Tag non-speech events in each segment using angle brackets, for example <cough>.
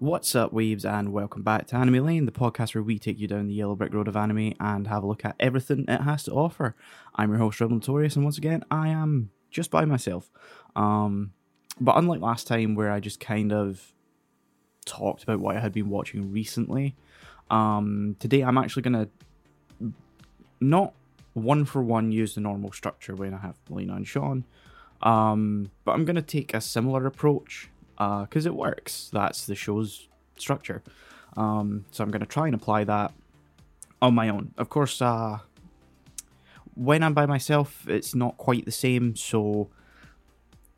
What's up, waves, and welcome back to Anime Lane, the podcast where we take you down the yellow brick road of anime and have a look at everything it has to offer. I'm your host, Rebel Notorious, and once again, I am just by myself. Um, but unlike last time, where I just kind of talked about what I had been watching recently, um, today I'm actually going to not one for one use the normal structure when I have Melina and Sean, um, but I'm going to take a similar approach because uh, it works. That's the show's structure. Um, so I'm going to try and apply that on my own. Of course, uh, when I'm by myself, it's not quite the same. So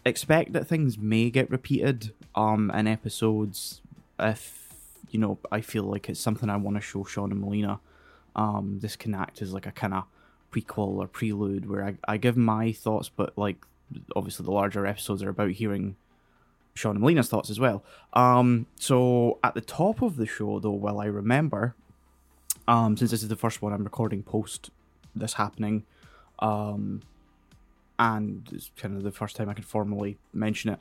expect that things may get repeated um, in episodes if you know I feel like it's something I want to show Sean and Melina. Um, this can act as like a kind of prequel or prelude where I, I give my thoughts, but like obviously the larger episodes are about hearing Sean and Melina's thoughts as well. Um, so at the top of the show, though, well, I remember, um, since this is the first one I'm recording post this happening, um, and it's kind of the first time I can formally mention it,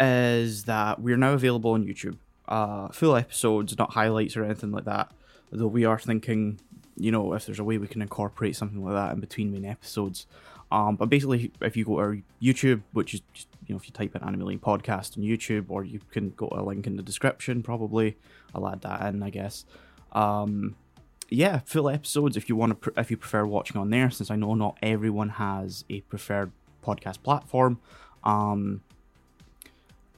is that we're now available on YouTube. Uh, full episodes, not highlights or anything like that. Though we are thinking, you know, if there's a way we can incorporate something like that in between main episodes. Um, but basically, if you go to our YouTube, which is just, you know, if you type in Anime Lane Podcast on YouTube, or you can go to a link in the description, probably. I'll add that in, I guess. Um, yeah, full episodes if you want to, if you prefer watching on there, since I know not everyone has a preferred podcast platform. Um,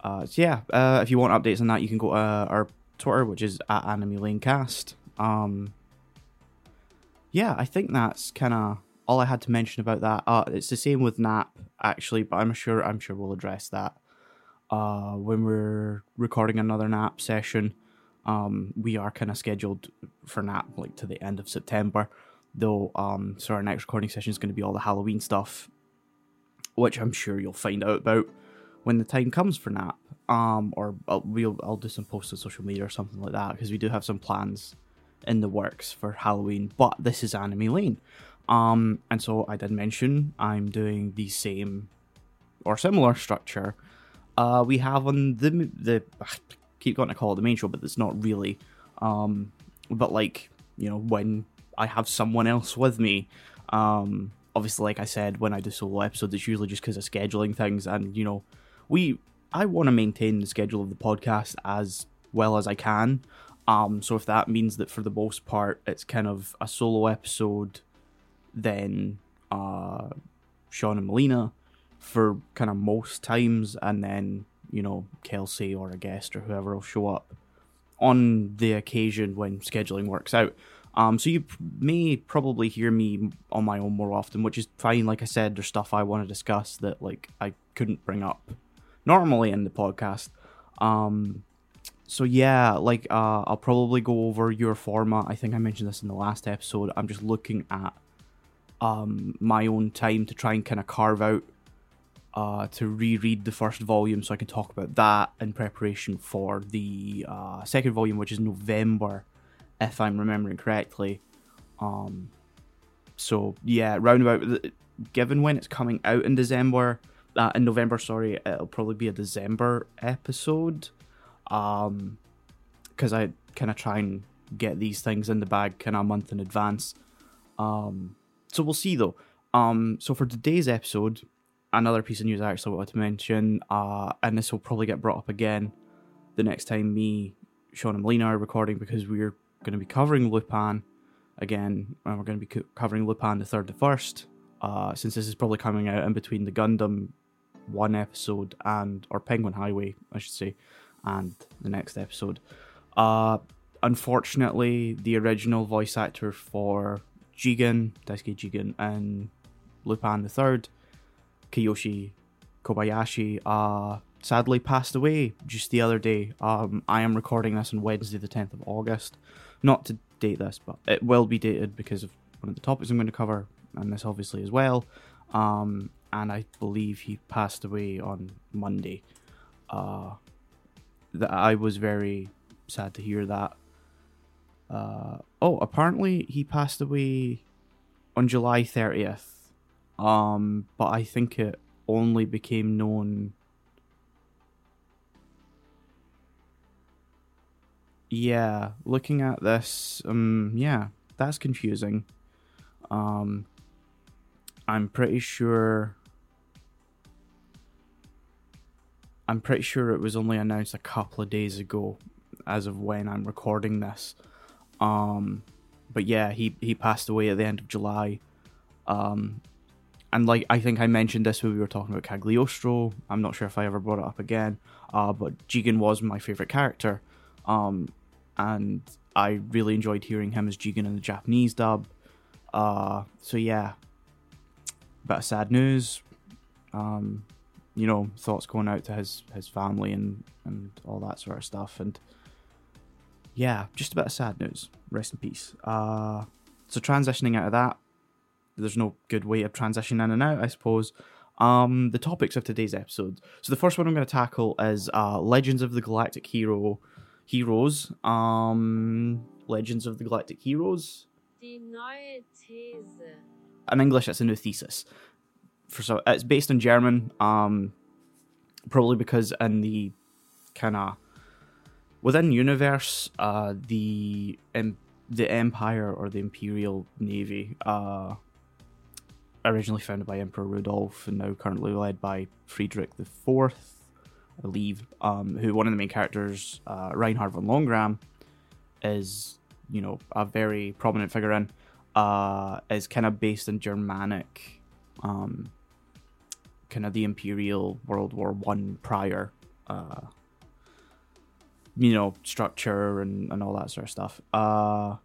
uh, so yeah, uh, if you want updates on that, you can go to our Twitter, which is at Anime Lane Cast. Um, yeah, I think that's kind of all I had to mention about that. Uh, it's the same with Nap actually, but I'm sure I'm sure we'll address that uh, when we're recording another Nap session. Um, we are kind of scheduled for Nap like to the end of September, though. Um, so our next recording session is going to be all the Halloween stuff, which I'm sure you'll find out about when the time comes for Nap. Um, or I'll, we'll I'll do some posts on social media or something like that because we do have some plans in the works for Halloween. But this is Anime Lane. Um, and so I did mention I'm doing the same or similar structure uh, we have on the the I keep going to call it the main show, but it's not really. Um, but like you know when I have someone else with me, um, obviously like I said when I do solo episodes, it's usually just because of scheduling things, and you know we I want to maintain the schedule of the podcast as well as I can. Um, so if that means that for the most part it's kind of a solo episode then uh, Sean and Melina for kind of most times, and then you know Kelsey or a guest or whoever will show up on the occasion when scheduling works out. Um, so you may probably hear me on my own more often, which is fine. Like I said, there's stuff I want to discuss that like I couldn't bring up normally in the podcast. Um, so yeah, like uh, I'll probably go over your format. I think I mentioned this in the last episode. I'm just looking at um, my own time to try and kind of carve out uh, to reread the first volume so I can talk about that in preparation for the uh, second volume, which is November, if I'm remembering correctly. Um, so yeah, roundabout. Given when it's coming out in December, uh, in November, sorry, it'll probably be a December episode. Um, because I kind of try and get these things in the bag kind of a month in advance. Um, so we'll see though. Um, so for today's episode, another piece of news I actually wanted to mention, uh, and this will probably get brought up again the next time me, Sean, and Melina are recording because we're going to be covering Lupin again, and we're going to be covering Lupin the third to first. Uh, since this is probably coming out in between the Gundam one episode and or Penguin Highway, I should say, and the next episode. Uh, unfortunately, the original voice actor for Jigen, Daisuke Jigen, and Lupin Third, Kiyoshi Kobayashi, uh, sadly passed away just the other day. Um, I am recording this on Wednesday, the 10th of August. Not to date this, but it will be dated because of one of the topics I'm going to cover, and this obviously as well. Um, and I believe he passed away on Monday. Uh, that I was very sad to hear that. Uh, oh, apparently he passed away on July 30th. Um, but I think it only became known yeah, looking at this, um, yeah, that's confusing. Um, I'm pretty sure. I'm pretty sure it was only announced a couple of days ago, as of when I'm recording this. Um, but yeah, he he passed away at the end of July. Um, and like I think I mentioned this when we were talking about Cagliostro. I'm not sure if I ever brought it up again. Uh, but Jigen was my favorite character. Um, and I really enjoyed hearing him as Jigen in the Japanese dub. Uh, so yeah, bit of sad news. Um, you know, thoughts going out to his his family and and all that sort of stuff. And yeah, just a bit of sad news. Rest in peace. Uh, so transitioning out of that, there's no good way of transitioning in and out, I suppose. Um, the topics of today's episode. So the first one I'm going to tackle is uh, Legends of the Galactic Hero Heroes. Um, Legends of the Galactic Heroes. Die neue These. In English, it's a new thesis. For so it's based in German. Um, probably because in the kind of within universe, uh, the um, the Empire or the Imperial Navy, uh, originally founded by Emperor Rudolph and now currently led by Friedrich the Fourth I believe, um, who one of the main characters, uh, Reinhard von Lohengramm, is you know a very prominent figure in, uh, is kind of based in Germanic, um, kind of the Imperial World War One prior, uh, you know, structure and and all that sort of stuff. Uh,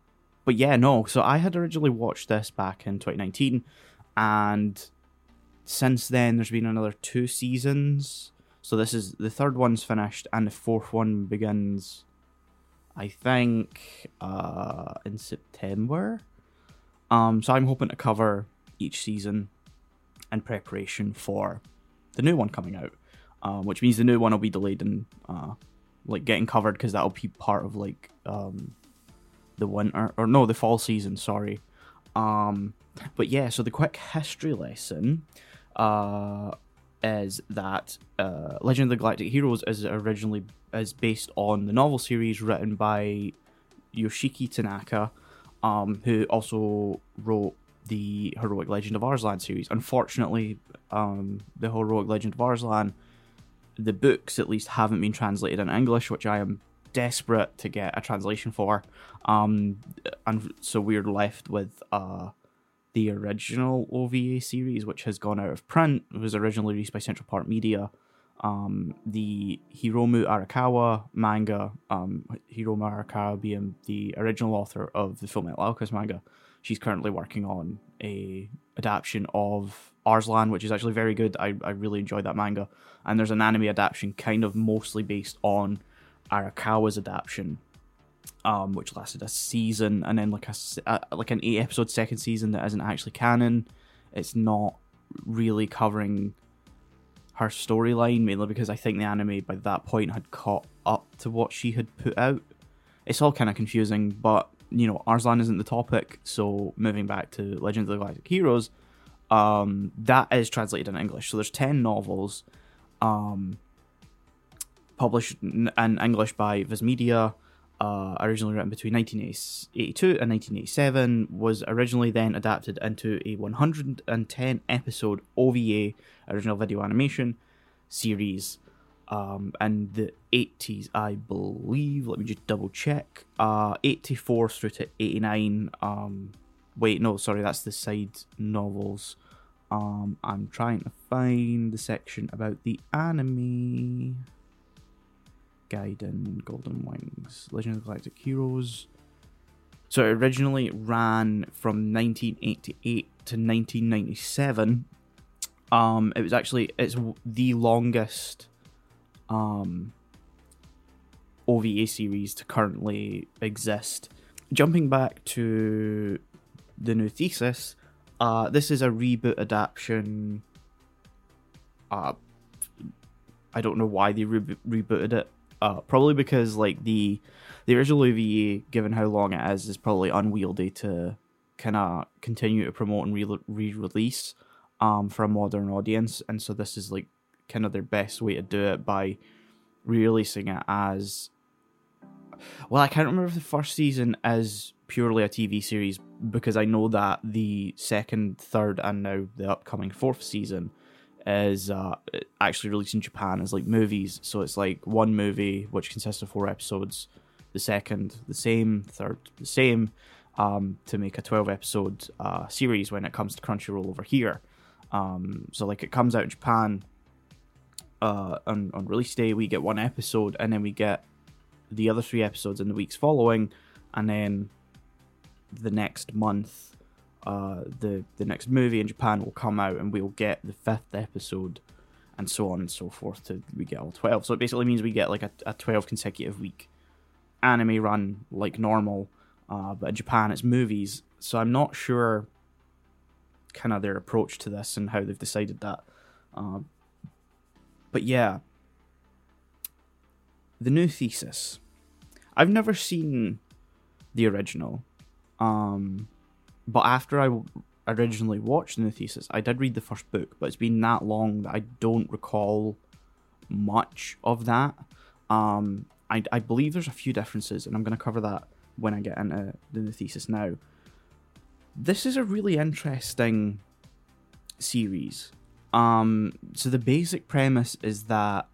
but yeah, no. So I had originally watched this back in 2019, and since then there's been another two seasons so this is the third one's finished, and the fourth one begins, I think, uh, in September. Um, so I'm hoping to cover each season in preparation for the new one coming out, um, which means the new one will be delayed and uh, like getting covered because that'll be part of like um, the winter or no the fall season. Sorry. Um, but yeah, so the quick history lesson. Uh, is that uh, Legend of the Galactic Heroes is originally is based on the novel series written by Yoshiki Tanaka, um, who also wrote the Heroic Legend of Arslan series. Unfortunately, um, the Heroic Legend of Arslan, the books at least haven't been translated in English, which I am desperate to get a translation for. Um, and so we're left with uh, the original OVA series, which has gone out of print, it was originally released by Central Park Media. Um, the Hiromu Arakawa manga, um, Hiromu Arakawa being the original author of the Fullmetal Alchemist manga, she's currently working on a adaptation of Arslan, which is actually very good. I, I really enjoyed that manga. And there's an anime adaptation kind of mostly based on Arakawa's adaptation um, which lasted a season, and then like a, a like an eight episode second season that isn't actually canon. It's not really covering her storyline, mainly because I think the anime by that point had caught up to what she had put out. It's all kind of confusing, but you know, Arslan isn't the topic, so moving back to Legends of the Galactic Heroes, um, that is translated in English. So there's ten novels, um, published in English by Viz Media uh, originally written between 1982 and 1987, was originally then adapted into a 110 episode OVA, original video animation series, um, in the 80s, I believe. Let me just double check. Uh, 84 through to 89. Um, wait, no, sorry, that's the side novels. Um, I'm trying to find the section about the anime. Gaiden, Golden Wings, Legend of Galactic Heroes. So it originally ran from 1988 to 1997. Um, it was actually it's the longest um, OVA series to currently exist. Jumping back to the new thesis, uh, this is a reboot adaptation. Uh, I don't know why they re- rebooted it uh, probably because like the the original OVA, given how long it is, is probably unwieldy to kind of continue to promote and re release um, for a modern audience, and so this is like kind of their best way to do it by re-releasing it as well, I can't remember if the first season is purely a TV series because I know that the second, third, and now the upcoming fourth season is uh, actually released in Japan as like movies. So it's like one movie which consists of four episodes. The second, the same. Third, the same. Um, to make a twelve episode uh, series when it comes to Crunchyroll over here. Um, so like it comes out in Japan uh, on on release day. We get one episode, and then we get the other three episodes in the weeks following, and then the next month, uh, the the next movie in Japan will come out, and we'll get the fifth episode, and so on and so forth. To we get all twelve. So it basically means we get like a, a twelve consecutive week anime run like normal, uh, but in Japan it's movies. So I'm not sure, kind of their approach to this and how they've decided that. Uh, but yeah, the new thesis. I've never seen the original, um, but after I originally watched the thesis, I did read the first book, but it's been that long that I don't recall much of that. Um, I, I believe there's a few differences, and I'm going to cover that when I get into the thesis now. This is a really interesting series. Um, so the basic premise is that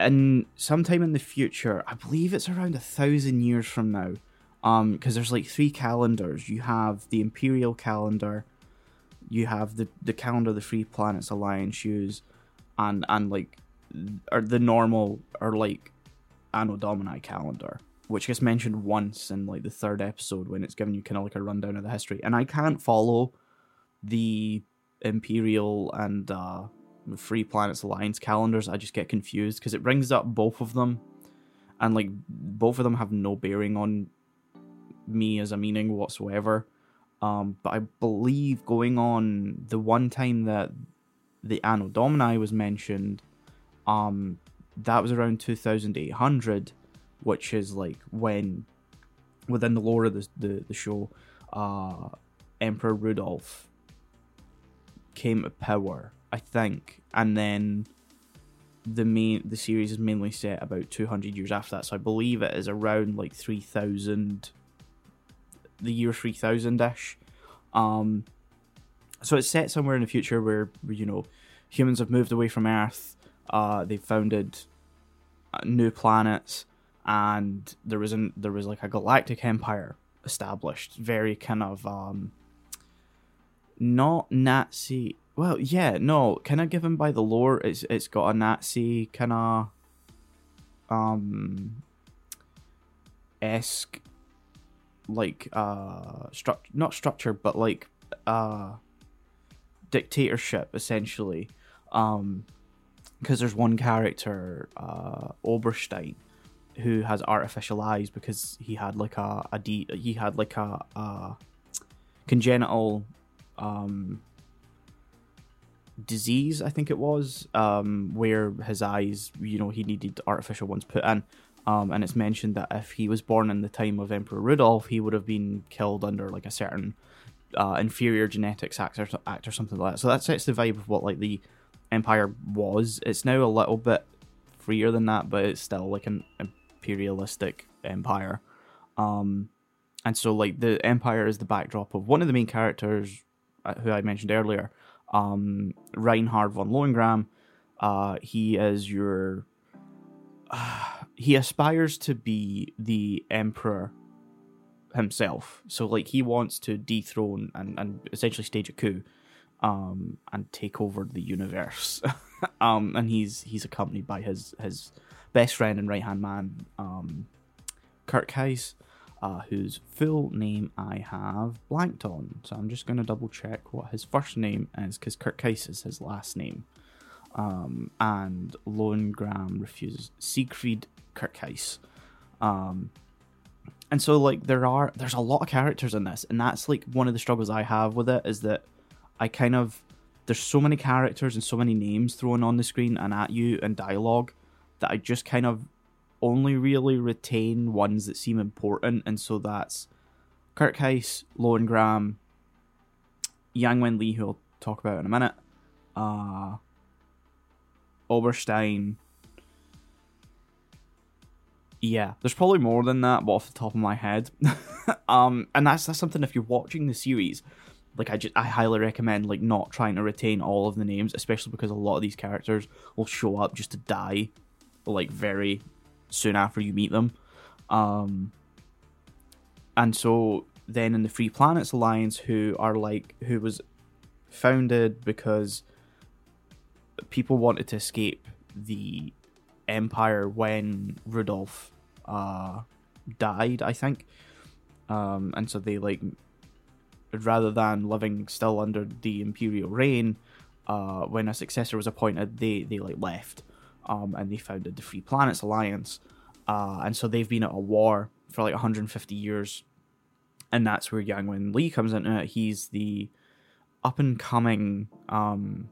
in sometime in the future, I believe it's around a thousand years from now, um, because there's like three calendars. You have the imperial calendar, you have the the calendar the Free Planets Alliance use, and and like, or the normal or like, Anno Domini calendar, which gets mentioned once in like the third episode when it's giving you kind of like a rundown of the history. And I can't follow the imperial and uh free planets alliance calendars i just get confused because it brings up both of them and like both of them have no bearing on me as a meaning whatsoever um but i believe going on the one time that the anno domini was mentioned um that was around 2800 which is like when within the lore of the the, the show uh emperor rudolph came to power, I think, and then the main the series is mainly set about 200 years after that. So I believe it is around like 3000 the year 3000 ish. Um so it's set somewhere in the future where you know humans have moved away from Earth. Uh, they've founded uh, new planets, and there was an there was like a galactic empire established. Very kind of um, not Nazi. Well, yeah, no, kind of given by the lore, it's it's got a Nazi kind of um esque like uh struct not structure but like uh dictatorship essentially. Um because there's one character uh oberstein who has artificial eyes because he had like a, a de- he had like a, a congenital um disease i think it was um where his eyes you know he needed artificial ones put in um and it's mentioned that if he was born in the time of emperor rudolph he would have been killed under like a certain uh, inferior genetics act or, act or something like that so that sets the vibe of what like the empire was it's now a little bit freer than that but it's still like an imperialistic empire um and so like the empire is the backdrop of one of the main characters uh, who I mentioned earlier, um, Reinhard von Lohengramm. Uh, he is your. <sighs> Uh, he aspires to be the emperor himself. So like he wants to dethrone and, and essentially stage a coup, um, and take over the universe. <laughs> um, and he's he's accompanied by his his best friend and right hand man, um, Kircheis uh, whose full name I have blanked on. So I'm just going to double check what his first name is because Kircheis is his last name. Um, and Lohengram refuses Siegfried Kircheis. Um, and so like there are there's a lot of characters in this, and that's like one of the struggles I have with it is that I kind of there's so many characters and so many names thrown on the screen and at you and dialogue that I just kind of only really retain ones that seem important, and so that's Kircheis, Graham, Yang Wen Li, who I'll talk about in a minute, uh, Oberstein, Yeah, there's probably more than that, but off the top of my head, <laughs> um, and that's that's something if you're watching the series, like I just I highly recommend like not trying to retain all of the names, especially because a lot of these characters will show up just to die, like very soon after you meet them, um, and so then in the Free Planets Alliance, who are like who was founded because people wanted to escape the Empire when Rudolph uh, died, I think. Um, and so they like rather than living still under the imperial reign, uh, when a successor was appointed, they they like left, um, and they founded the Free Planets Alliance, uh, and so they've been at a war for like 150 years, and that's where Yang Wen Li comes into it. He's the up and coming um,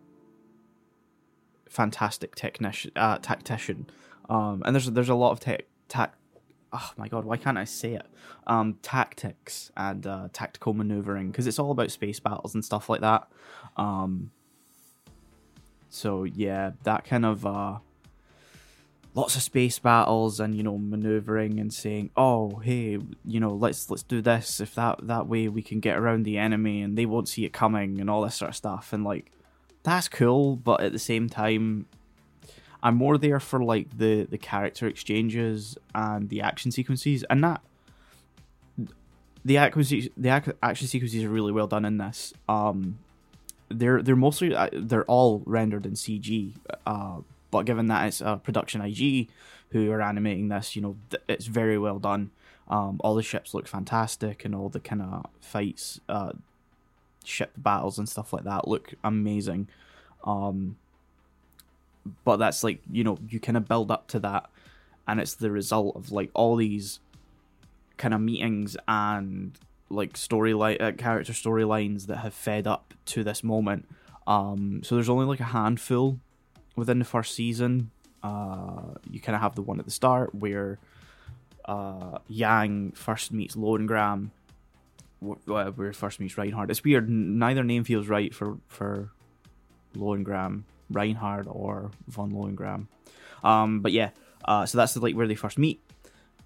fantastic technician, uh, tactician, um, and there's there's a lot of tech. Oh my god, why can't I say it? Um, tactics and uh, tactical maneuvering because it's all about space battles and stuff like that. Um, so yeah, that kind of uh, lots of space battles and you know maneuvering and saying, oh hey, you know let's let's do this if that that way we can get around the enemy and they won't see it coming and all this sort of stuff and like that's cool, but at the same time, I'm more there for like the the character exchanges and the action sequences, and that the action the action sequences are really well done in this. Um, they're they're mostly uh, they're all rendered in CG, uh, but given that it's a production IG who are animating this, you know, th- it's very well done. Um, all the ships look fantastic, and all the kind of fights, uh, ship battles and stuff like that look amazing. Um, but that's like you know you kind of build up to that, and it's the result of like all these kind of meetings and like storyline uh, character storylines that have fed up to this moment. Um, so there's only like a handful within the first season. Uh, you kind of have the one at the start where uh, Yang first meets Lohengramm where he first meets Reinhard. It's weird. Neither name feels right for for Lohengramm, Reinhard, or von Lohengramm. Um, but yeah, uh, so that's like where they first meet.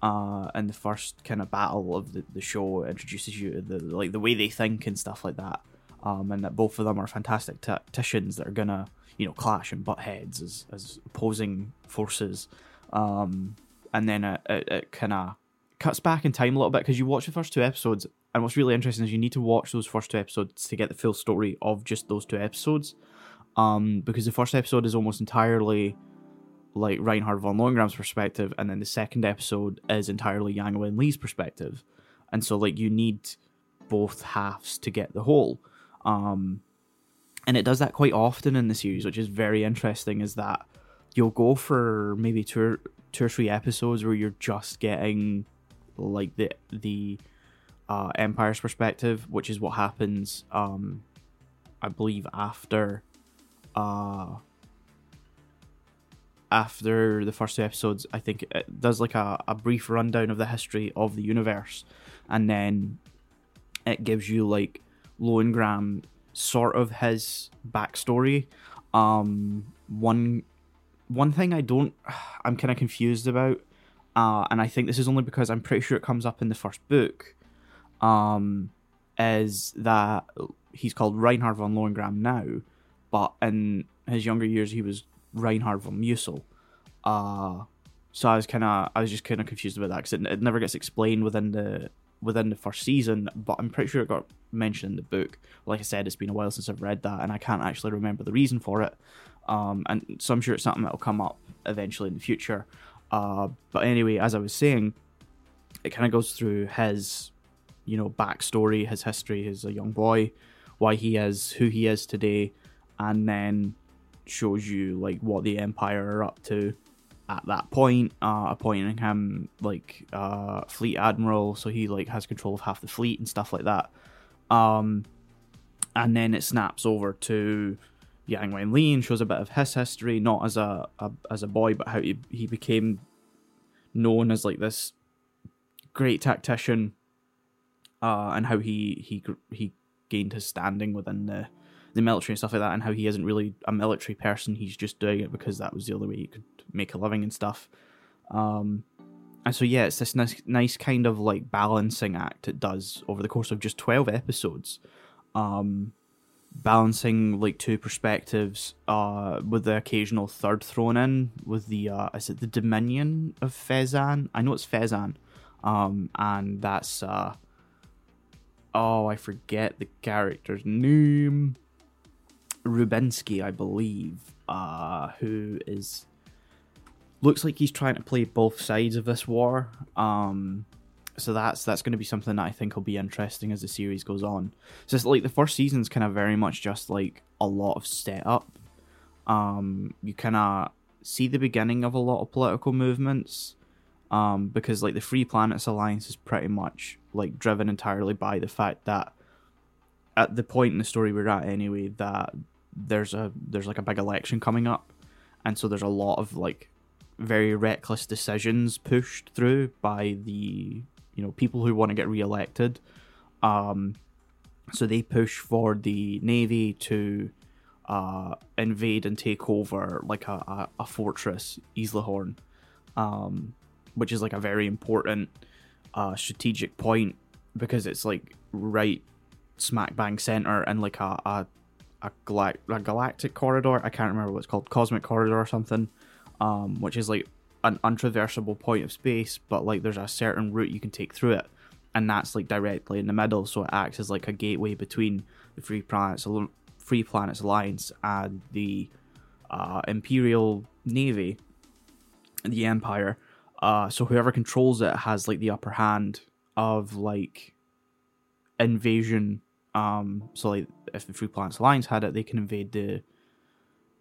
Uh, and the first kind of battle of the, the show introduces you to the like the way they think and stuff like that. Um, and that both of them are fantastic tacticians that are gonna you know clash and butt heads as as opposing forces. Um, and then it, it, it kind of cuts back in time a little bit because you watch the first two episodes and what's really interesting is you need to watch those first two episodes to get the full story of just those two episodes. Um, because the first episode is almost entirely like Reinhard von Lohengramm's perspective, and then the second episode is entirely Yang Wen Li's perspective. And so like you need both halves to get the whole. Um, and it does that quite often in the series, which is very interesting, is that you'll go for maybe two or, two or three episodes where you're just getting like the the uh, Empire's perspective, which is what happens, um, I believe, after uh, after the first two episodes. I think it does like a, a brief rundown of the history of the universe, and then it gives you like Lohengramm sort of his backstory. Um, one one thing I don't, <sighs> I'm kind of confused about, uh, and I think this is only because I'm pretty sure it comes up in the first book um, is that he's called Reinhard von Lohengramm now, but in his younger years he was Reinhard von Musel. Uh, so I was kind of I was just kind of confused about that because it, it never gets explained within the within the first season, but I'm pretty sure it got mentioned in the book. Like I said, it's been a while since I've read that, and I can't actually remember the reason for it. Um, and so I'm sure it's something that will come up eventually in the future. Uh, but anyway, as I was saying, it kind of goes through his you know backstory, his history as a young boy, why he is who he is today, and then shows you like what the Empire are up to at that point, uh, appointing him like uh, fleet admiral, so he like has control of half the fleet and stuff like that. Um, and then it snaps over to Yang Wen Li and shows a bit of his history, not as a, a as a boy, but how he he became known as like this great tactician uh, and how he he he gained his standing within the the military and stuff like that, and how he isn't really a military person. He's just doing it because that was the only way he could make a living and stuff. Um, and so yeah, it's this nice, nice kind of like balancing act it does over the course of just twelve episodes, um, balancing like two perspectives, uh, with the occasional third thrown in with the uh, is it the Dominion of Phezzan? I know it's Phezzan, um, and that's uh, oh I forget the character's name, Rubinsky, I believe, uh, who is looks like he's trying to play both sides of this war. Um, so that's that's going to be something that I think will be interesting as the series goes on. So it's like the first season's kind of very much just like a lot of setup. Um, you kind of see the beginning of a lot of political movements. Um, because like the Free Planets Alliance is pretty much like driven entirely by the fact that at the point in the story we're at anyway that there's a there's like a big election coming up, and so there's a lot of like very reckless decisions pushed through by the you know people who want to get re-elected. Um, so they push for the navy to uh, invade and take over like a, a, a fortress, Iserlohn, um, which is like a very important uh, strategic point because it's like right smack bang center and like a a, a, a galactic corridor. I can't remember what it's called, cosmic corridor or something um, which is like an untraversable point of space, but like there's a certain route you can take through it, and that's like directly in the middle, so it acts as like a gateway between the Free Planets Free Planets Alliance and the uh, Imperial Navy, the Empire. Uh, so whoever controls it has like the upper hand of like invasion. Um, so like if the Free Planets Alliance had it, they can invade the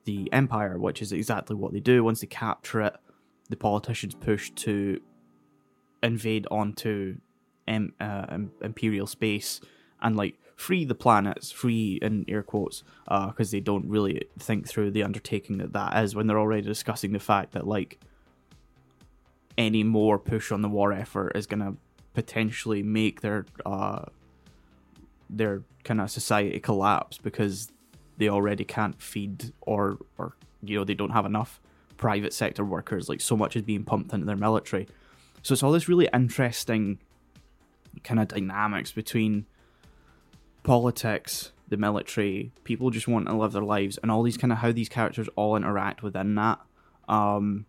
the empire, which is exactly what they do. Once they capture it, the politicians push to invade onto um, uh, imperial space and like free the planets, free in air quotes, because uh, they don't really think through the undertaking that that is when they're already discussing the fact that like any more push on the war effort is going to potentially make their uh, their kind of society collapse because they already can't feed or or you know they don't have enough private sector workers. Like so much is being pumped into their military. So it's all this really interesting kind of dynamics between politics the military people just want to live their lives and all these kind of how these characters all interact within that. Um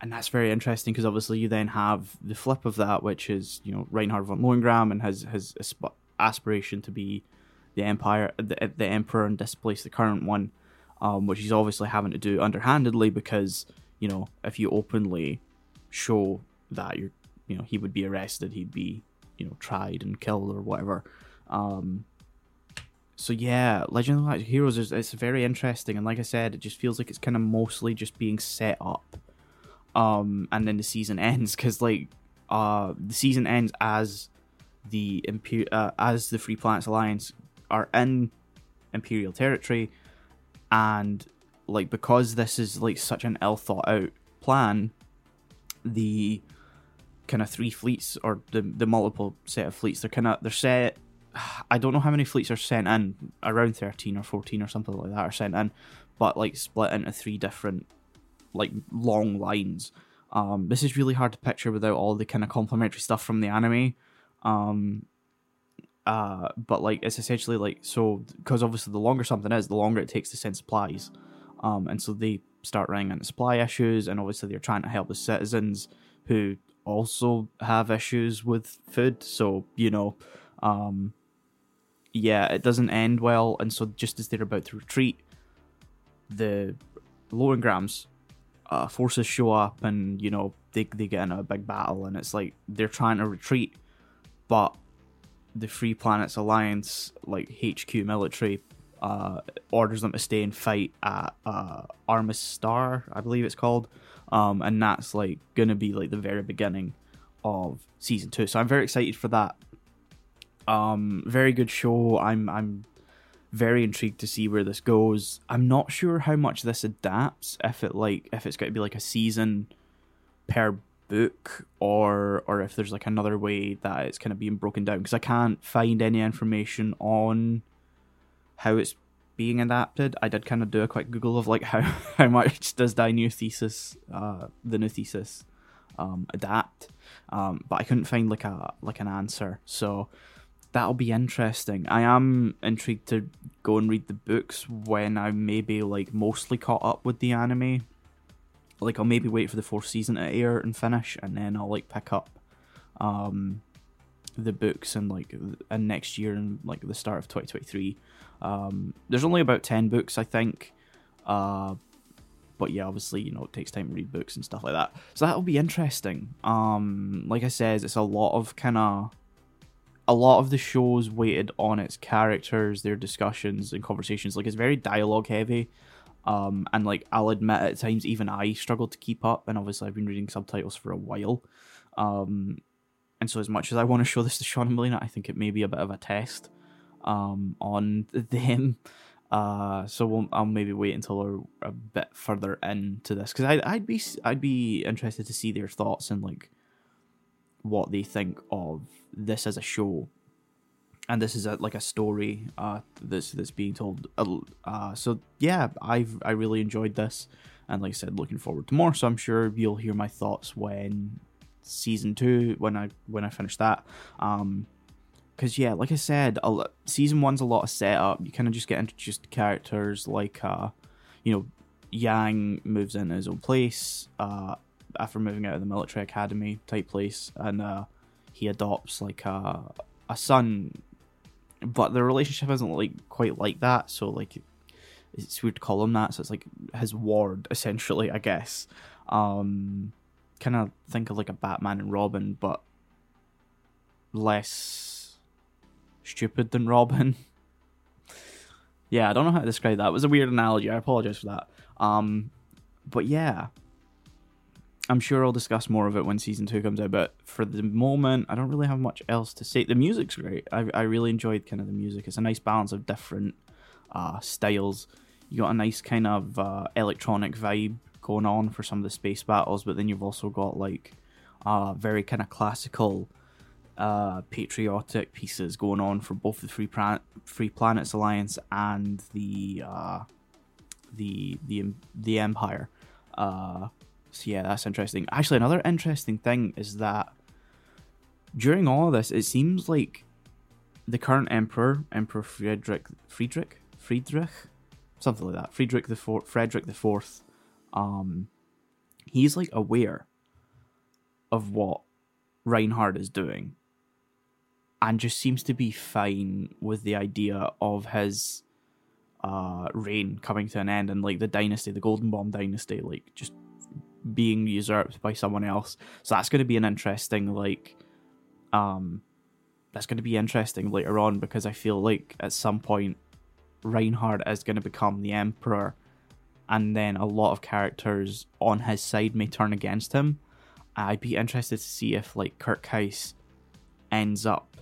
and that's very interesting because obviously you then have the flip of that which is you know Reinhard von Lohengramm and his his aspiration to be the empire, the, the emperor, and displace the current one, um, which he's obviously having to do underhandedly because you know if you openly show that you're, you know, he would be arrested, he'd be, you know, tried and killed or whatever. Um, so yeah, Legend of the Heroes is it's very interesting, and like I said, it just feels like it's kind of mostly just being set up, um, and then the season <laughs> ends because like uh the season ends as the Imper- uh, as the Free Planets Alliance are in Imperial territory, and like because this is like such an ill thought out plan, the kind of three fleets or the the multiple set of fleets they're kind of they're set. <sighs> I don't know how many fleets are sent in, around thirteen or fourteen or something like that are sent in, but like split into three different like long lines. Um, this is really hard to picture without all the kind of complementary stuff from the anime. Um, uh, but like it's essentially like so because obviously the longer something is, the longer it takes to send supplies. Um, and so they start running into supply issues, and obviously they're trying to help the citizens who also have issues with food. So you know, um, yeah, it doesn't end well. And so just as they're about to retreat, the Lohengramms uh, forces show up, and you know they they get in a big battle, and it's like they're trying to retreat, but the Free Planets Alliance, like HQ military, uh, orders them to stay and fight at uh, Star, I believe it's called, um, and that's like gonna be like the very beginning of season two. So I'm very excited for that. Um, very good show. I'm I'm very intrigued to see where this goes. I'm not sure how much this adapts. If it like if it's going to be like a season per book or or if there's like another way that it's kind of being broken down because I can't find any information on how it's being adapted. I did kind of do a quick Google of like <laughs> how how much does die new thesis uh the new thesis um, adapt. Um, but I couldn't find like a like an answer, so that'll be interesting. I am intrigued to go and read the books when I'm maybe like mostly caught up with the anime. Like I'll maybe wait for the fourth season to air and finish, and then I'll like pick up um the books and like and next year and like the start of 2023 um there's only about 10 books i think. Uh but yeah obviously you know it takes time to read books and stuff like that. So that'll be interesting. Um like i said it's a lot of kind of a lot of the shows weighted on its characters their discussions and conversations. Like it's very dialogue heavy um and like i'll admit at times even i struggled to keep up and obviously i've been reading subtitles for a while um and so as much as I want to show this to Sean and Melina, I think it may be a bit of a test um, on <laughs> them. Uh, so we'll, I'll maybe wait until we're a bit further into this because I'd, I'd be I'd be interested to see their thoughts and like what they think of this as a show, and this is a, like a story uh that's that's being told. Uh, so yeah, I've I really enjoyed this, and like I said, looking forward to more. So I'm sure you'll hear my thoughts when season two when I when I finish that. Um, because yeah, like I said, a, season one's a lot of setup. You kind of just get introduced to characters like, uh, you know, Yang moves in his own place uh, after moving out of the military academy type place, and uh, he adopts like a a son, but the relationship isn't like quite like that. So like, it's weird to call him that. So it's like his ward essentially, I guess. Um, kind of think of like a Batman and Robin, but less stupid than Robin. <laughs> yeah, I don't know how to describe that. It was a weird analogy. I apologize for that. Um, but yeah, I'm sure I'll discuss more of it when season two comes out. But for the moment, I don't really have much else to say. The music's great. I I really enjoyed kind of the music. It's a nice balance of different uh, styles. You got a nice kind of uh, electronic vibe going on for some of the space battles, but then you've also got like uh, very kind of classical, uh, patriotic pieces going on for both the Free, Plan- Free Planets Alliance and the uh, the the the Empire. Uh, so yeah, that's interesting. Actually, another interesting thing is that during all of this, it seems like the current emperor, Emperor Friedrich, Friedrich, Friedrich, something like that, Friedrich the Fourth, Frederick the Fourth, um, he's like aware of what Reinhard is doing and just seems to be fine with the idea of his uh, reign coming to an end and like the dynasty, the Goldenbaum dynasty, like just being usurped by someone else. So that's going to be an interesting like um that's going to be interesting later on because I feel like at some point Reinhard is going to become the emperor and then a lot of characters on his side may turn against him. I'd be interested to see if like Kircheis ends up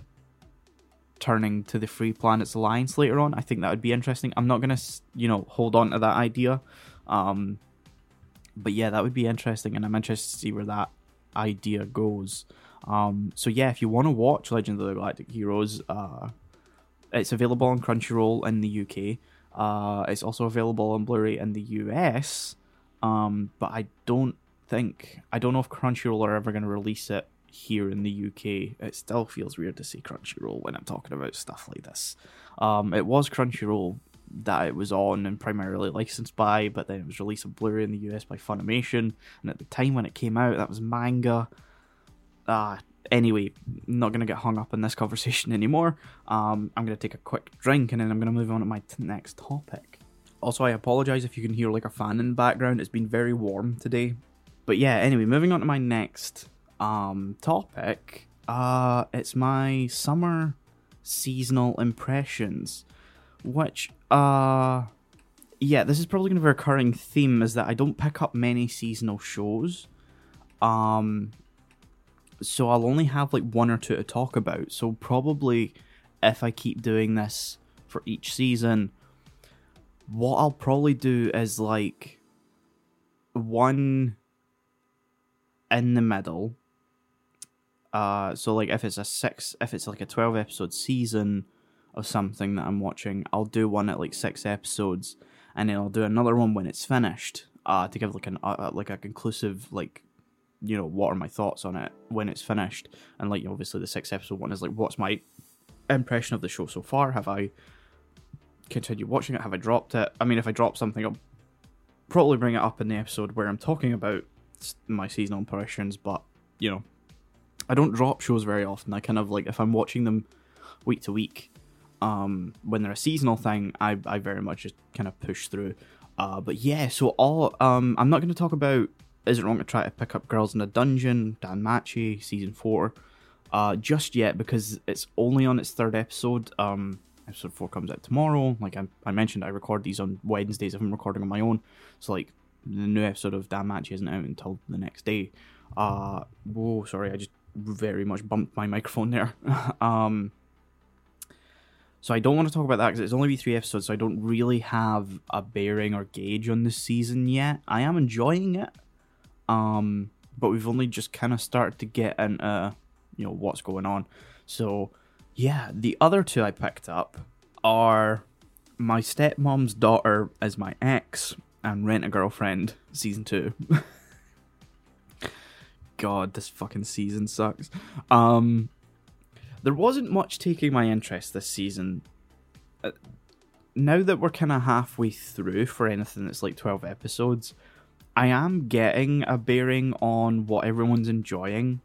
turning to the Free Planets Alliance later on. I think that would be interesting. I'm not gonna you know hold on to that idea, um, but yeah, that would be interesting, and I'm interested to see where that idea goes. Um, so yeah, if you want to watch Legend of the Galactic Heroes, uh, it's available on Crunchyroll in the UK. Uh, it's also available on Blu-ray in the US, um, but I don't think I don't know if Crunchyroll are ever going to release it here in the UK. It still feels weird to say Crunchyroll when I'm talking about stuff like this. Um, it was Crunchyroll that it was on and primarily licensed by, but then it was released on Blu-ray in the US by Funimation, and at the time when it came out, that was manga. Ah, anyway, not going to get hung up in this <laughs> conversation anymore. Um, I'm going to take a quick drink and then I'm going to move on to my t- next topic. Also, I apologize if you can hear like a fan in the background. It's been very warm today. But yeah, anyway, moving on to my next um, topic. Uh, it's my summer seasonal impressions, which uh yeah, this is probably going to be a recurring theme is that I don't pick up many seasonal shows. Um, so I'll only have like one or two to talk about. So probably if I keep doing this for each season, what I'll probably do is like one in the middle. Uh, so like if it's a six, if it's like a twelve episode season of something that I'm watching, I'll do one at like six episodes, and then I'll do another one when it's finished. Uh, to give like an uh, like a conclusive like you know, what are my thoughts on it when it's finished. And like obviously the six episode one is like what's my impression of the show so far? Have I continued watching it? Have I dropped it? I mean, if I drop something, I'll probably bring it up in the episode where I'm talking about my seasonal impressions. But you know, I don't drop shows very often. I kind of like if I'm watching them week to week, um, when they're a seasonal thing, I I very much just kind of push through. Uh, but yeah, so all um, I'm not going to talk about. Is it wrong to try to pick up Girls in a Dungeon, Dan Machi, season four, uh, just yet because it's only on its third episode. Um, episode four comes out tomorrow. Like I, I mentioned, I record these on Wednesdays if I'm recording on my own. So like the new episode of Dan Machi isn't out until the next day. Uh, whoa, sorry, I just very much bumped my microphone there. <laughs> um, so I don't want to talk about that because it's only be three episodes, so I don't really have a bearing or gauge on this season yet. I am enjoying it, um, but we've only just kind of started to get into you know what's going on. So yeah, the other two I picked up are my stepmom's daughter as my ex and Rent a Girlfriend season two. <laughs> God, this fucking season sucks. Um, there wasn't much taking my interest this season. Uh, now that we're kind of halfway through for anything that's like 12 episodes, I am getting a bearing on what everyone's enjoying.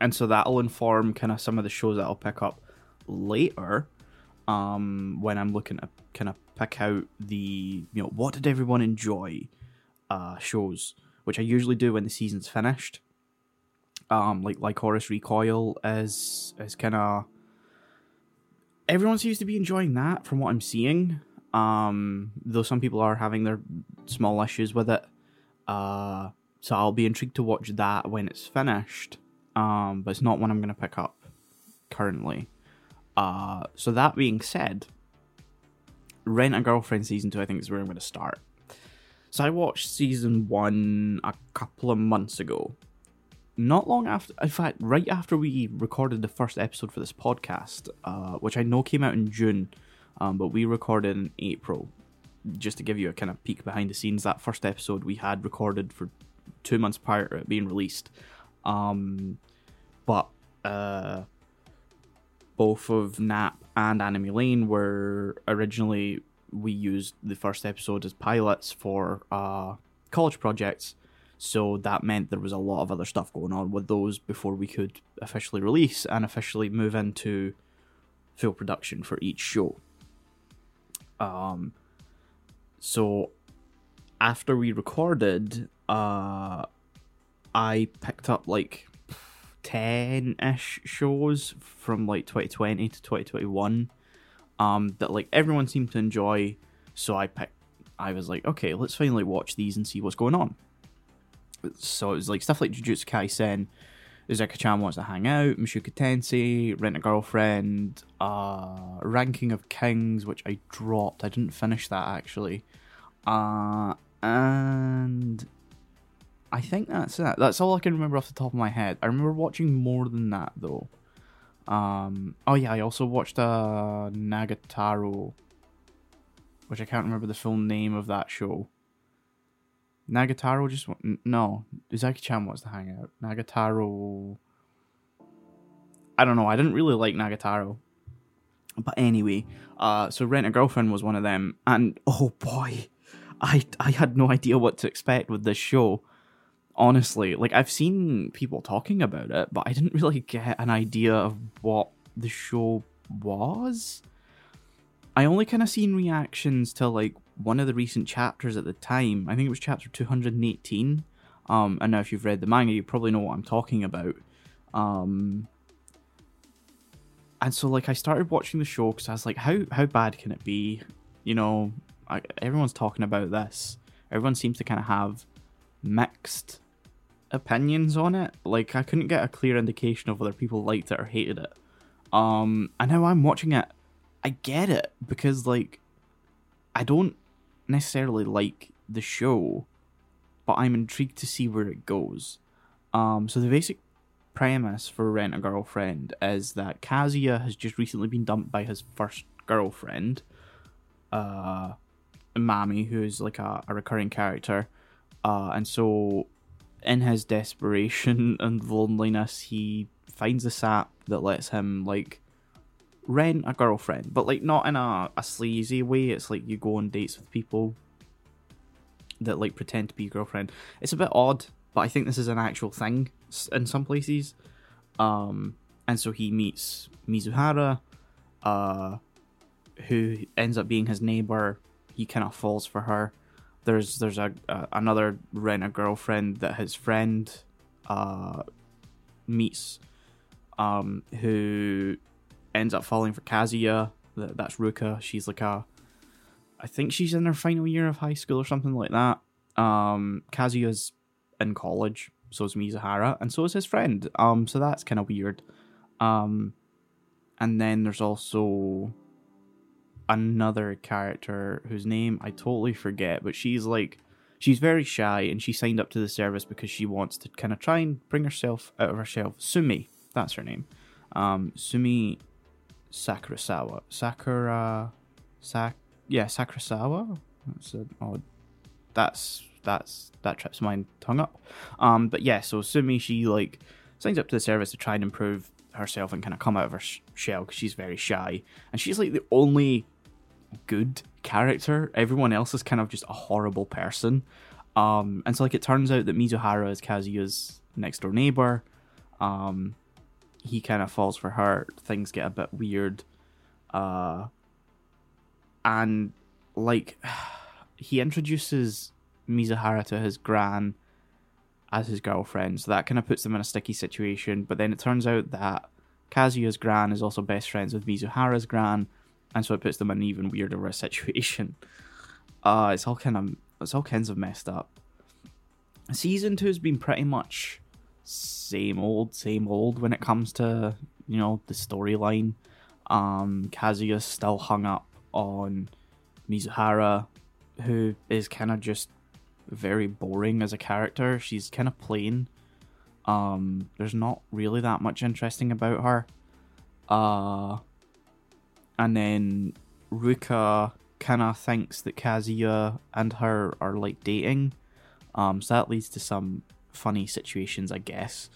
And so that'll inform kind of some of the shows that I'll pick up later um, when I'm looking to kind of pick out the, you know, what did everyone enjoy uh, shows, which I usually do when the season's finished um like like Lycoris Recoil is is kind of everyone seems to be enjoying that from what I'm seeing. Um, though some people are having their small issues with it. Uh, so I'll be intrigued to watch that when it's finished. Um, but it's not one I'm going to pick up currently. Uh, so that being said, Rent a Girlfriend season two, I think is where I'm going to start. So I watched season one a couple of months ago not long after, in fact, right after we recorded the first episode for this podcast, uh, which I know came out in June, um, but we recorded in April. Just to give you a kind of peek behind the scenes, that first episode we had recorded for two months prior to it being released. Um, but uh, both of Nap and Anime Lane were originally we used the first episode as pilots for uh, college projects so that meant there was a lot of other stuff going on with those before we could officially release and officially move into full production for each show. Um, so after we recorded, uh, I picked up like 10 ish shows from like 2020 to 2021 um, that like everyone seemed to enjoy. So I picked, I was like, okay, let's finally watch these and see what's going on so it was like stuff like Jujutsu Kaisen, Uzaki-chan wants to hang out, Mushoku Tensei, Rent a Girlfriend, uh, Ranking of Kings, which I dropped. I didn't finish that actually. Uh, and I think that's it. That's all I can remember off the top of my head. I remember watching more than that though. Um, oh yeah, I also watched uh, Nagatoro, which I can't remember the full name of that show. Nagatoro just no. Uzaki-chan wants to hang out. Nagatoro. I don't know. I didn't really like Nagatoro. But anyway, uh, so Rent a Girlfriend was one of them, and oh boy, I I had no idea what to expect with this show. Honestly, like I've seen people talking about it, but I didn't really get an idea of what the show was. I only kind of seen reactions to like one of the recent chapters at the time. I think it was chapter 218. Um, and now if you've read the manga, you probably know what I'm talking about. Um, and so like I started watching the show because I was like, how how bad can it be? You know, I, everyone's talking about this. Everyone seems to kind of have mixed opinions on it. Like I couldn't get a clear indication of whether people liked it or hated it. Um, and now I'm watching it. I get it because like I don't necessarily like the show, but I'm intrigued to see where it goes. Um, so the basic premise for Rent a Girlfriend is that Kazuya has just recently been dumped by his first girlfriend, uh, Mami, who's like a, a recurring character, uh, and so in his desperation <laughs> and loneliness, he finds a sap that lets him like rent a girlfriend, but like not in a, a sleazy way. It's like you go on dates with people that like pretend to be your girlfriend. It's a bit odd, but I think this is an actual thing in some places. Um, and so he meets Mizuhara, uh, who ends up being his neighbor. He kind of falls for her. There's there's a, another rent a girlfriend that his friend uh meets, um, who ends up falling for Kazuya. That, that's Ruka. She's like a, I think she's in her final year of high school or something like that. Um, Kazuya's in college, so is Mizuhara, and so is his friend. Um, so that's kind of weird. Um, and then there's also another character whose name I totally forget, but she's like she's very shy and she signed up to the service because she wants to kind of try and bring herself out of herself. Sumi, that's her name. Um, Sumi Sakurasawa. Sakura Sak yeah, Sakurasawa? That's an odd that's that's that trips my tongue up. Um, but yeah, so Sumi she like signs up to the service to try and improve herself and kind of come out of her sh- shell because she's very shy, and she's like the only good character. Everyone else is kind of just a horrible person. Um, and so like it turns out that Mizuhara is Kazuya's next door neighbor. Um, he kind of falls for her. Things get a bit weird. Uh, and like <sighs> he introduces Mizuhara to his gran as his girlfriend, so that kind of puts them in a sticky situation. But then it turns out that Kazuya's gran is also best friends with Mizuhara's gran, and so it puts them in an even weirder <laughs> situation. Uh, it's all kind of it's all kinds of messed up. Season two has been pretty much same old, same old when it comes to you know the storyline. Um, Kazuya's still hung up on Mizuhara, who is kind of just very boring as a character. She's kind of plain. Um, there's not really that much interesting about her. Uh, and then Ruka kind of thinks that Kazuya and her are like dating. Um, so that leads to some funny situations, I guess.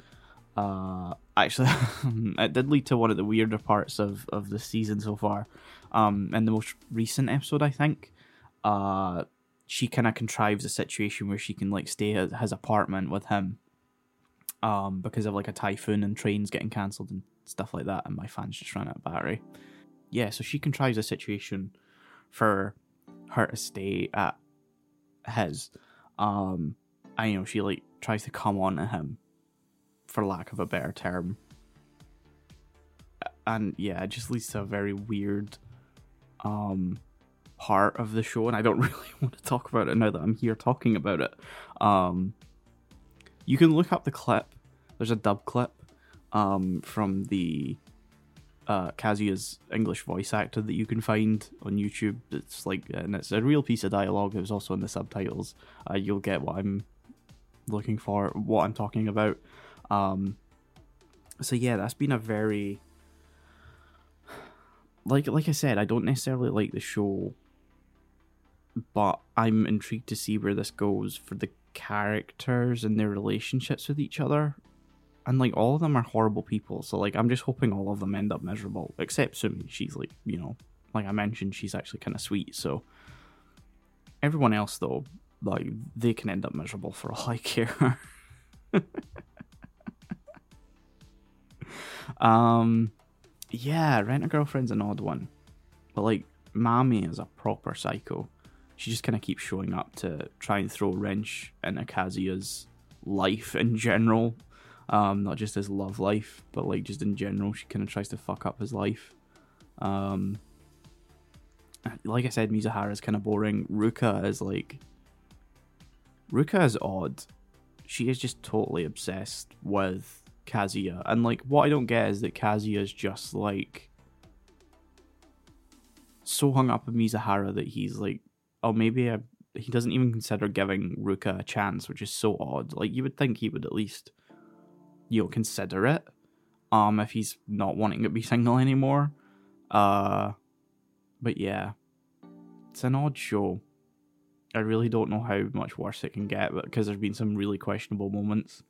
Uh, actually, <laughs> it did lead to one of the weirder parts of, of the season so far. Um, in the most recent episode, I think, uh, she kind of contrives a situation where she can like stay at his apartment with him, um, because of like a typhoon and trains getting cancelled and stuff like that, and my fans just ran out of battery. Yeah, so she contrives a situation for her to stay at his, um, and you know she like tries to come on to him, for lack of a better term. And yeah, it just leads to a very weird um part of the show and I don't <laughs> really want to talk about it now that I'm here talking about it. Um you can look up the clip. There's a dub clip um from the uh Kazuya's English voice actor that you can find on YouTube. It's like and it's a real piece of dialogue. It was also in the subtitles. Uh, you'll get what I'm looking for, what I'm talking about. Um so yeah, that's been a very like like I said, I don't necessarily like the show, but I'm intrigued to see where this goes for the characters and their relationships with each other. And like all of them are horrible people, so like I'm just hoping all of them end up miserable. Except Sumi, she's like you know, like I mentioned, she's actually kind of sweet. So everyone else though, like they can end up miserable for all I care. um yeah, Rent a Girlfriend's an odd one. But like Mami is a proper psycho. She just kind of keeps showing up to try and throw wrench in a Kazuya's life in general. Um, not just his love life, but like just in general, she kind of tries to fuck up his life. Um, like I said, Mizuhara is kind of boring. Ruka is like, Ruka is odd. She is just totally obsessed with Kazuya. And like what I don't get is that Kazuya is just like so hung up with Mizuhara that he's like, oh maybe I, he doesn't even consider giving Ruka a chance, which is so odd. Like you would think he would at least, you know, consider it. Um, if he's not wanting to be <laughs> single anymore. Uh, but yeah, it's an odd show. I really don't know how much worse it can get, but because there's been some really questionable moments.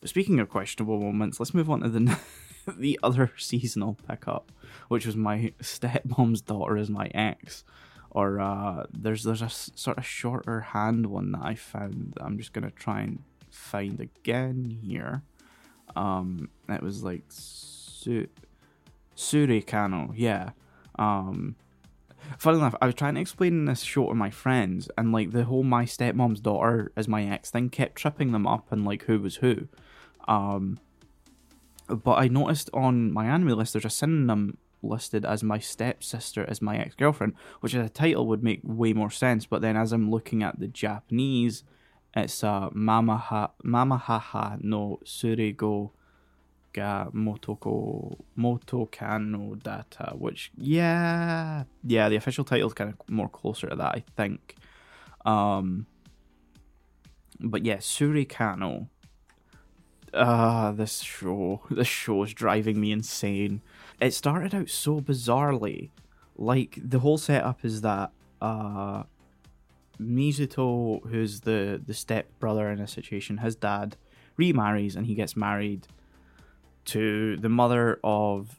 But speaking of questionable moments, let's move on to the <laughs> the other <laughs> seasonal pickup, which was my stepmom's daughter as my ex. Or uh, there's there's a sort of shorter hand one that I found. That I'm just gonna try and find again here. Um, it was like Su- Tsurekano, yeah. Um, funny enough, I was trying to explain this show to my friends, and like the whole my stepmom's daughter is my ex thing kept tripping them up and like who was who. Um, but I noticed on my anime list there's a synonym listed as my stepsister as my ex girlfriend, which as a title would make way more sense. But then as I'm looking at the Japanese, it's uh, Mamaha Mamahaha no Surego ga Motoko Motokano Data, which yeah. Yeah the official title is kind of more closer to that I think. Um, but yeah, Tsurekano uh this show <laughs> this show is driving me insane. It started out so bizarrely. Like the whole setup is that uh mizuto who's the the step brother in a situation his dad remarries and he gets married to the mother of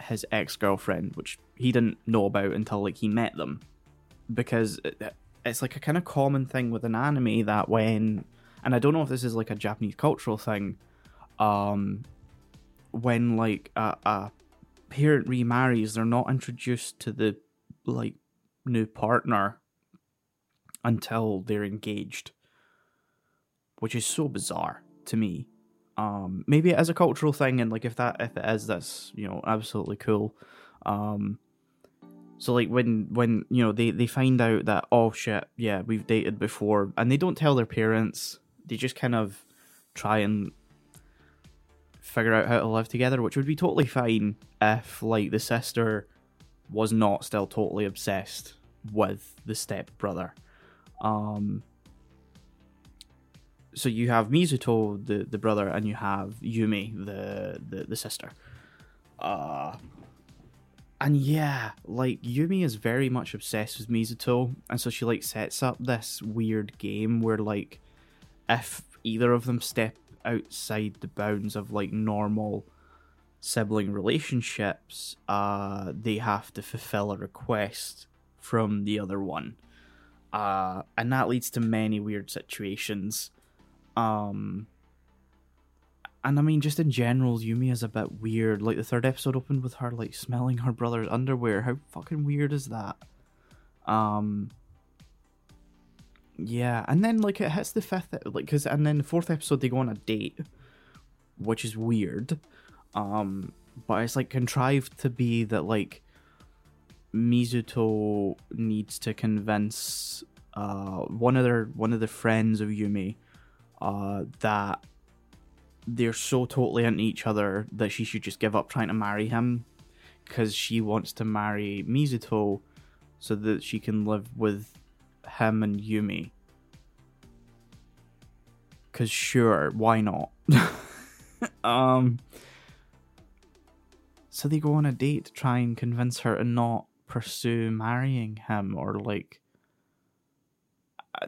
his ex-girlfriend which he didn't know about until like he met them because it, it's like a kind of common thing with an anime that when and I don't know if this is like a Japanese cultural thing. Um, when like a, a parent remarries, they're not introduced to the like new partner until they're engaged, which is so bizarre to me. Um, maybe it is a cultural thing, and like if that if it is, that's you know absolutely cool. Um, so like when when you know they they find out that oh shit yeah we've dated before, and they don't tell their parents they just kind of try and figure out how to live together, which would be totally fine if like the sister was not still totally obsessed with the step brother. Um so you have Mizuto, the, the brother, and you have Yumi, the, the, the sister. Uh and yeah, like Yumi is very much obsessed with Mizuto, and so she like sets up this weird game where like if either of them step outside the bounds of like normal sibling relationships, uh, they have to fulfill a request from the other one. Uh, and that leads to many weird situations. Um, and I mean, just in general, Yumi is a bit weird. Like the third episode opened with her like smelling her brother's underwear. How fucking weird is that? Um, yeah, and then like it hits the fifth, like, cause and then the fourth episode they go on a date, which is weird. Um, but it's like contrived to be that like Mizuto needs to convince uh one of their one of the friends of Yumi, uh that they're so totally into each other that she should just give up trying to marry him, because she wants to marry Mizuto, so that she can live with him and Yumi. Cause sure, why not? <laughs> um So they go on a date to try and convince her to not pursue marrying him or like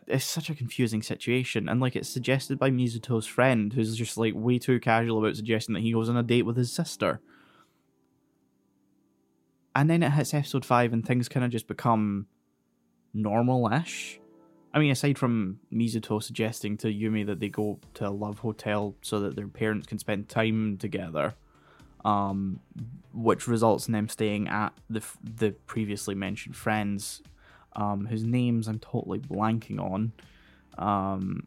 it's such a confusing situation and like it's suggested by Mizuto's friend who's just like way too casual about suggesting that he goes on a date with his sister. And then it hits episode 5 and things kind of just become normal-ish. I mean, aside from Mizuto suggesting to Yumi that they go to a love hotel so that their parents can spend time together, um, which results in them staying at the the previously mentioned friends, um, whose names I'm totally blanking on, um,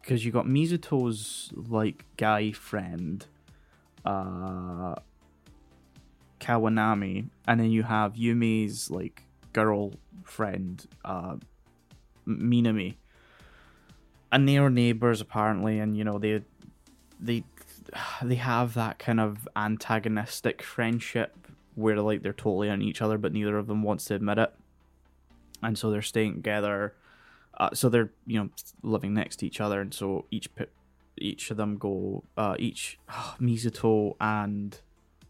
because you got Mizuto's like guy friend, uh, Kawanami, and then you have Yumi's like girl friend, uh, Minami, and they are neighbors apparently, and you know they they they have that kind of antagonistic friendship where like they're totally on each other, but neither of them wants to admit it, and so they're staying together. Uh, so they're you know living next to each other, and so each each of them go uh, each oh, Mizuto and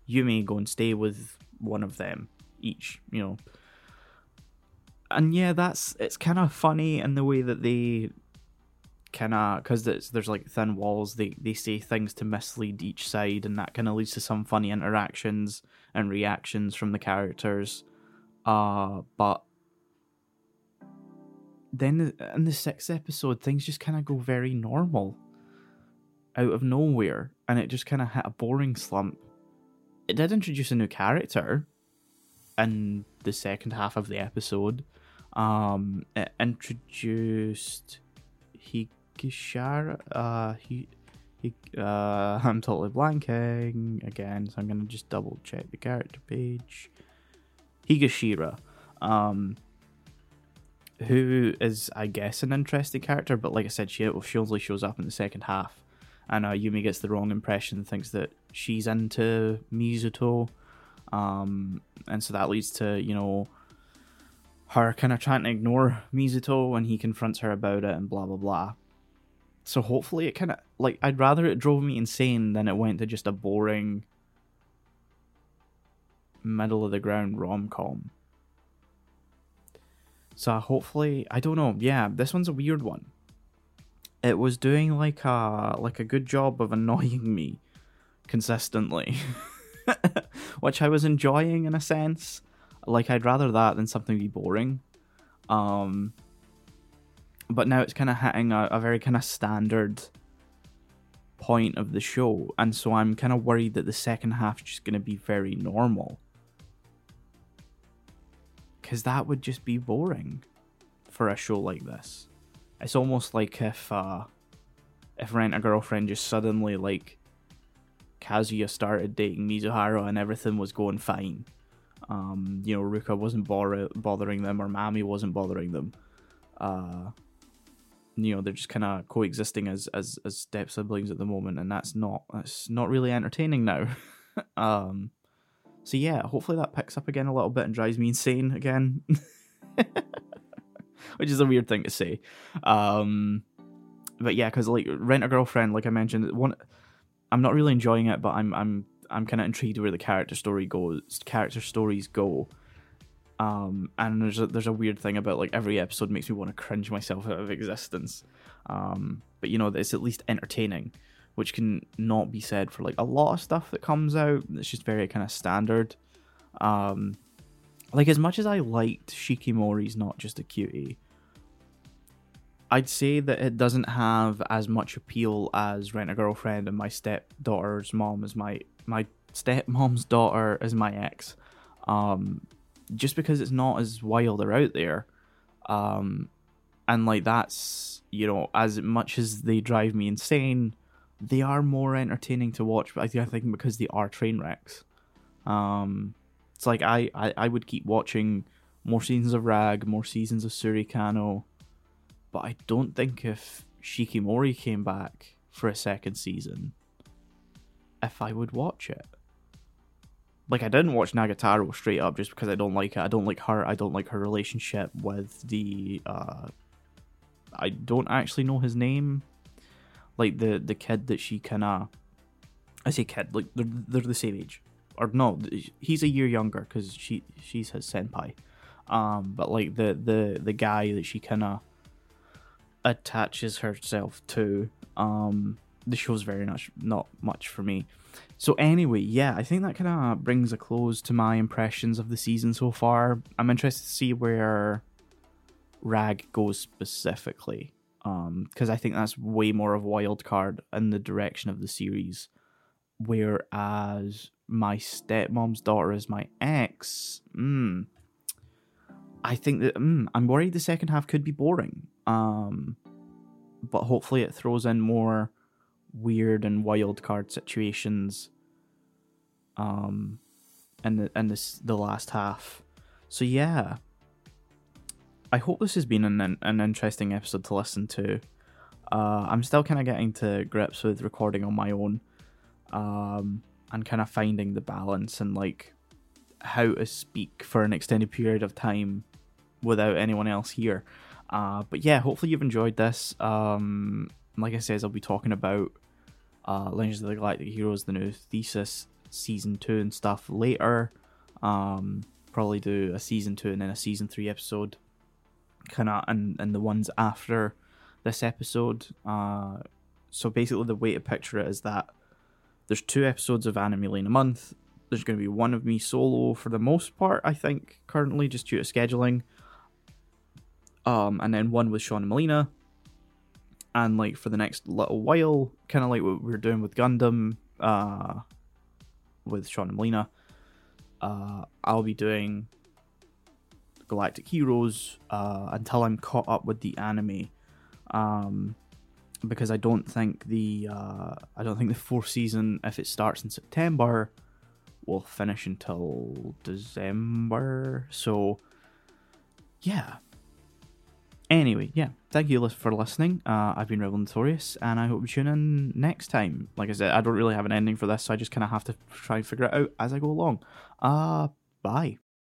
Yumi go and stay with one of them each, you know and yeah, that's it's kind of funny in the way that they kind of because there's, like thin walls. They they say things to mislead each side, and that kind of leads to some funny interactions and reactions from the characters. Uh, but then in the sixth episode, things just kind of go very normal out of nowhere, and it just kind of hit a boring slump. It did introduce a new character in the second half of the episode. Um, it introduced Higashara. Uh, he, he, uh, <laughs> I'm totally blanking again, so I'm gonna just double check the character page. Higashira. Um, who is, I guess, an interesting character, but like I said, she, she only shows up in the second half. And uh, Yumi gets the wrong impression, thinks that she's into Mizuto. Um, and so that leads to, you know, her kind of trying to ignore Mizuto when he confronts her about it and blah, blah, blah. So hopefully it kind of, like, I'd rather it drove me insane than it went to just a boring, middle of the ground rom com. So hopefully, I don't know. Yeah, this one's a weird one. It was doing like a like a good job of annoying me consistently, <laughs> which I was enjoying in a sense. Like I'd rather that than something be boring. Um, but now it's kind of hitting a, a very kind of standard point of the show, and so I'm kind of worried that the second half is just going to be very normal because that would just be boring for a show like this. It's almost like if uh, if Rent a Girlfriend just suddenly like Kazuya started dating Mizuhara and everything was going fine. Um, you know, Ruka wasn't bor- bothering them or Mami wasn't bothering them. Uh, you know, they're just kind of coexisting as as as step siblings at the moment, and that's not that's not really entertaining now. <laughs> um, so yeah, hopefully that picks up again a little bit and drives me insane again. <laughs> Which is a weird thing to say. Um but yeah, because like Rent a Girlfriend, like I mentioned, one I'm not really enjoying it, but I'm I'm I'm kinda intrigued where the character story goes character stories go. Um and there's a there's a weird thing about like every episode makes me want to cringe myself out of existence. Um but you know, it's at least entertaining which can not be said for like a lot of stuff that comes out. It's just very kind of standard. Um, like as much as I liked Shikimori's not just a cutie, I'd say that it doesn't have as much appeal as Rent a Girlfriend and my stepdaughter's mom as my my stepmom's daughter as my ex. Um, just because it's not as wild or out there. Um, and like that's you know as much as they drive me insane they are more entertaining to watch, but I think because they are train wrecks. Um, it's like I, I, I would keep watching more seasons of Rag, more seasons of Tsurekano, but I don't think if Shikimori came back for a second season, if I would watch it. Like I didn't watch Nagatoro straight up just because I don't like it. I don't like her. I don't like her relationship with the. Uh, I don't actually know his name like the the kid that she kind of I say kid like they're they're the same age. Or no he's a year younger because she she's his senpai. Um but like the the the guy that she kind of attaches herself to um the show's very much not much for me. So anyway yeah i think that kind of brings a close to my impressions of the season so far. I'm interested to see where rag goes specifically because um, I think that's way more of a wild card in the direction of the series. Whereas my stepmom's daughter is my ex. Mm, I think that mm, I'm worried the second half could be boring. Um, but hopefully it throws in more weird and wild card situations. Um, in the in this the last half. So yeah, I hope this has been an an interesting episode to listen to. Uh, I'm still kind of getting to grips with recording on my own, um, and kind of finding the balance and like how to speak for an extended period of time without anyone else here. Uh, but yeah, hopefully you've enjoyed this. Um, like I said, I'll be talking about uh, Legends of the Galactic Heroes, the new thesis season two and stuff later. Um, probably do a season two and then a season three episode kind of and and the ones after this episode. Uh, so basically, the way to picture it is that there's two episodes of Anime Lane a month. There's going to be one of me solo for the most part, I think, currently, just due to scheduling. Um, and then one with Sean and Melina. And like for the next little while, kind of like what we are doing with Gundam, uh, with Sean and Melina, uh, I'll be doing Galactic Heroes uh, until I'm caught up with the anime. Um, because I don't think the uh, I don't think the fourth season, if it starts in September, will finish until December. So, yeah. Anyway, yeah. Thank you for listening. Uh, I've been Rebel Notorious, and I hope you tune in next time. Like I said, I don't really have an ending for this, so I just kind of have to try and figure it out as I go along. Uh, bye.